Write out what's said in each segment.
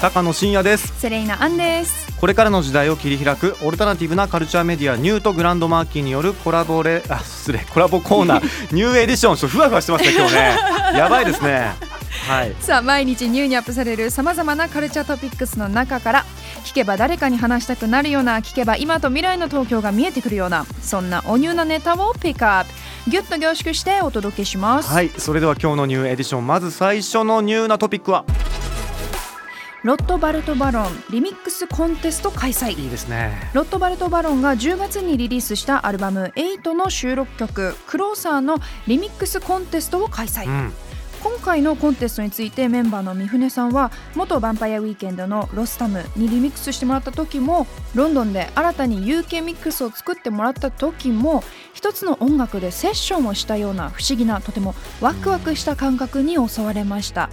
高野真也です。セレイナアンです。これからの時代を切り開くオルタナティブなカルチャーメディアニューとグランドマーキーによるコラボレあ失礼コラボコーナー ニューエディションちょっとふわふわしてますね今日ね。やばいですね。はい。さあ毎日ニューにアップされるさまざまなカルチャートピックスの中から聞けば誰かに話したくなるような聞けば今と未来の東京が見えてくるようなそんなおニューなネタをピックアップ。ギュッと凝縮してお届けします、はい。それでは今日のニューエディションまず最初のニューなトピックは？ ROTH BART BARONリミックスコンテスト開催。いいですね。 ROTH BART BARONが10月にリリースしたアルバム「8」の収録曲「クローサー」のリミックスコンテストを開催、うん。今回のコンテストについてメンバーの三船さんは元ヴァンパイアウィーケンドの「ロスタム」にリミックスしてもらった時もロンドンで新たに UK ミックスを作ってもらった時も一つの音楽でセッションをしたような不思議なとてもワクワクした感覚に襲われました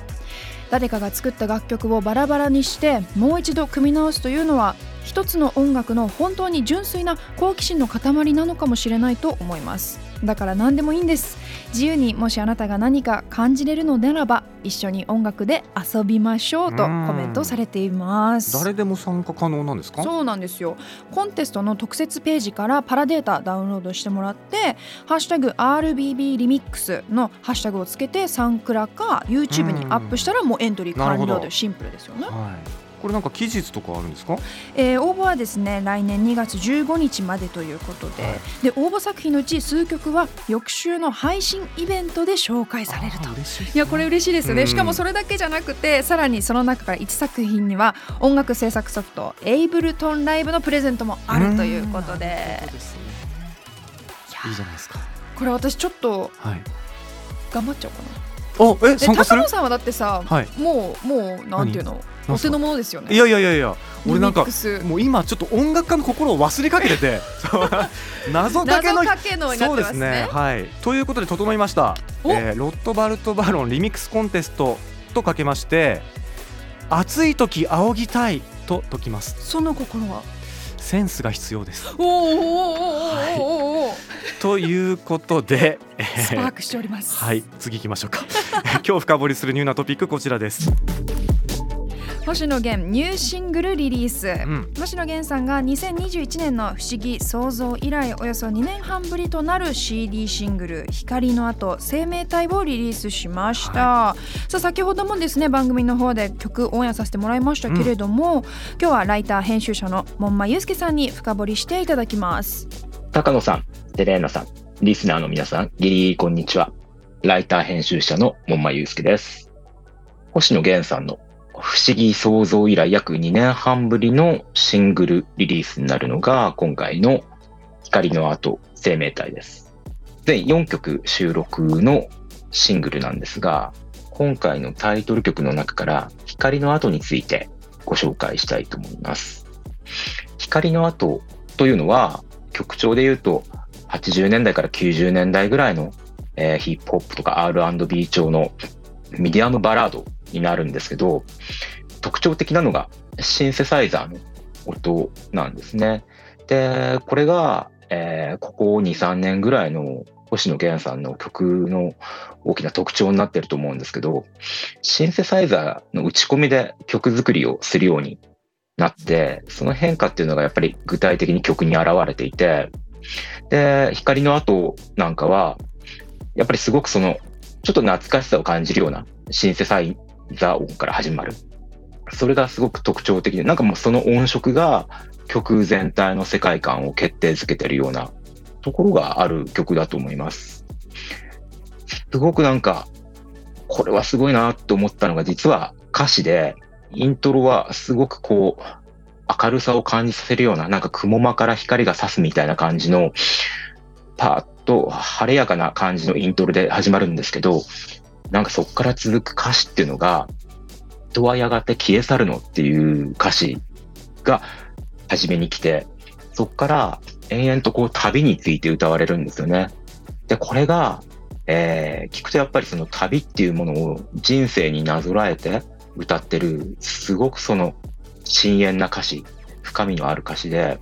誰かが作った楽曲をバラバラにしてもう一度組み直すというのは一つの音楽の本当に純粋な好奇心の塊なのかもしれないと思います。だから何でもいいんです。自由にもしあなたが何か感じれるのならば一緒に音楽で遊びましょうとコメントされています。誰でも参加可能なんですか？そうなんですよ。コンテストの特設ページからパラデータダウンロードしてもらって「ハッシュタグ #RBB リミックス」のハッシュタグをつけてサンクラか YouTube にアップしたらもうエントリー完了でシンプルですよね、はいこれなんか期日とかあるんですか？えー応募はですね来年2月15日までということで,、で応募作品のうち数曲は翌週の配信イベントで紹介されると。あー嬉しいやこれ嬉しいですよね、うん。しかもそれだけじゃなくてさらにその中から1作品には音楽制作ソフトエイブルトンライブのプレゼントもあるということで。ね。いいじゃないですか。これ私ちょっとはい。頑張っちゃおうかなおええ参加する？高野さんはだってさ、はい。もうもうなんていうの？何？お手の物ですよね。いやいやいやいや。俺なんかリミックスもう今ちょっと音楽家の心を忘れかけてて。そ う謎かけの謎かけのになそうでってますすねね。はい。ということで整いました、お。えーロットバルトバロンリミックスコンテストとかけまして暑い時仰ぎたいと解きます。その心は？センスが必要です。おーおーおーおーおーおー。おーということで、えースパークしております。はい次行きましょうか。今日深掘りするニューなトピックこちらです、星野源ニューシングルリリース、うん、星野源さんが2021年の「不思議創造」以来およそ2年半ぶりとなる CD シングル「光の後生命体」をリリースしました、さあ先ほどもですね番組の方で曲オンエアさせてもらいましたけれども、今日はライター編集者の門馬祐介さんに深掘りしていただきます。高野さん、テレーナさん、リスナーの皆さん、ギリギリこんにちは。ライター編集者の門馬祐介です。星野源さんの不思議創造以来約2年半ぶりのシングルリリースになるのが今回の光の後生命体です。全4曲収録のシングルなんですが、今回のタイトル曲の中から光の後についてご紹介したいと思います。光の後というのは曲調で言うと80年代から90年代ぐらいの、えーヒップホップとか R&B 調のミディアムバラードになるんですけど、特徴的なのがシンセサイザーの音なんですね。で、これが、えーここ2、3年ぐらいの星野源さんの曲の大きな特徴になってると思うんですけど、シンセサイザーの打ち込みで曲作りをするようになって、その変化っていうのがやっぱり具体的に曲に現れていて、で、光の後なんかは、やっぱりすごくその、ちょっと懐かしさを感じるようなシンセサイザ音から始まる。それがすごく特徴的で、なんかもうその音色が曲全体の世界観を決定づけてるようなところがある曲だと思います。すごくなんか、これはすごいなと思ったのが実は歌詞で、イントロはすごくこう、明るさを感じさせるような、なんか雲間から光が差すみたいな感じの、パーッと晴れやかな感じのイントロで始まるんですけど、なんかそこから続く歌詞っていうのが、人はやがて消え去るのっていう歌詞が初めに来て、そこから延々とこう旅について歌われるんですよね。で、これが、えー聞くとやっぱりその旅っていうものを人生になぞらえて歌ってる、すごくその深遠な歌詞、深みのある歌詞で、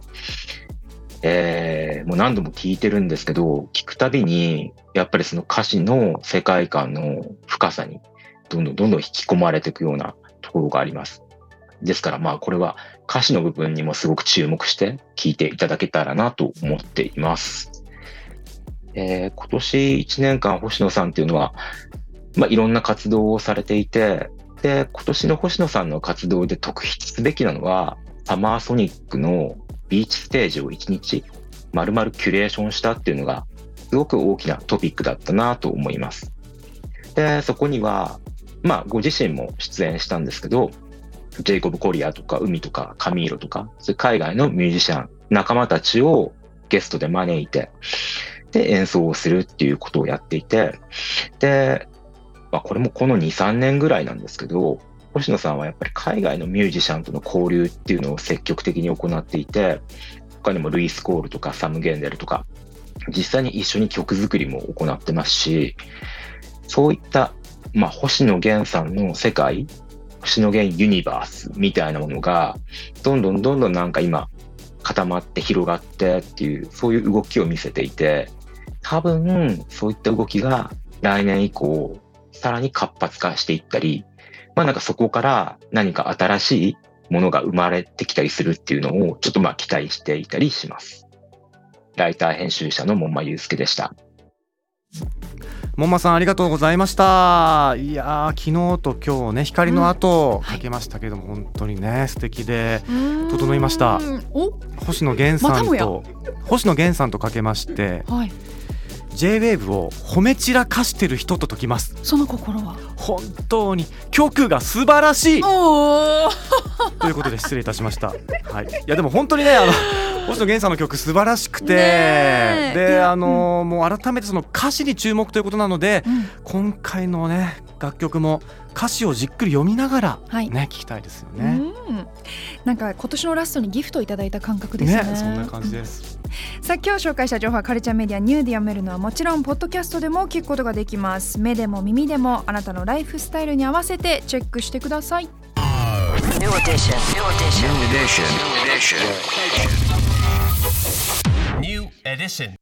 えーもう何度も聞いてるんですけど、聞くたびに、やっぱりその歌詞の世界観の深さに、どんどんどんどん引き込まれていくようなところがあります。ですからまあこれは歌詞の部分にもすごく注目して聞いていただけたらなと思っています。えー今年1年間星野さんっていうのは、まあいろんな活動をされていて、で、今年の星野さんの活動で特筆すべきなのは、サマーソニックのビーチステージを1日丸々キュレーションしたっていうのが、すごく大きなトピックだったなと思います。で、そこには、まあ、ご自身も出演したんですけど、ジェイコブ・コリアとか、海とか、カミーロとか、そ海外のミュージシャン、仲間たちをゲストで招いて、で、演奏をするっていうことをやっていて、で、まあ、これもこの2、3年ぐらいなんですけど、星野さんはやっぱり海外のミュージシャンとの交流っていうのを積極的に行っていて、他にもルイス・コールとかサム・ゲンデルとか、実際に一緒に曲作りも行ってますし、そういった、まあ、星野源さんの世界、星野源ユニバースみたいなものが、どんどんどんどんなんか今、固まって広がってっていう、そういう動きを見せていて、多分、そういった動きが来年以降、さらに活発化していったり、まあなんかそこから何か新しいものが生まれてきたりするっていうのを、ちょっとまあ期待していたりします。ライター編集者の門馬祐介でした。もんまさんありがとうございました。いやー昨日と今日ね光の後かけましたけども、本当にね素敵で整いました。星野源さんと星野源さんとかけましてはい J-WAVE を褒め散らかしてる人と解きます。その心は？本当に曲が素晴らしい。ということで失礼いたしました。はい。いやでも本当にねあの星野源さんの曲素晴らしくて、ねでやあのもう改めてその歌詞に注目ということなので、うん。今回のね楽曲も歌詞をじっくり読みながらはい。ね、聞きたいですよね。うん。なんか今年のラストにギフトをいただいた感覚ですね。ねそんな感じです。さあ今日紹介した情報はカルチャーメディアニューで読めるのはもちろんポッドキャストでも聞くことができます目でも耳でもあなたのライフスタイルに合わせてチェックしてください New edition. New edition. New edition. New edition. New edition.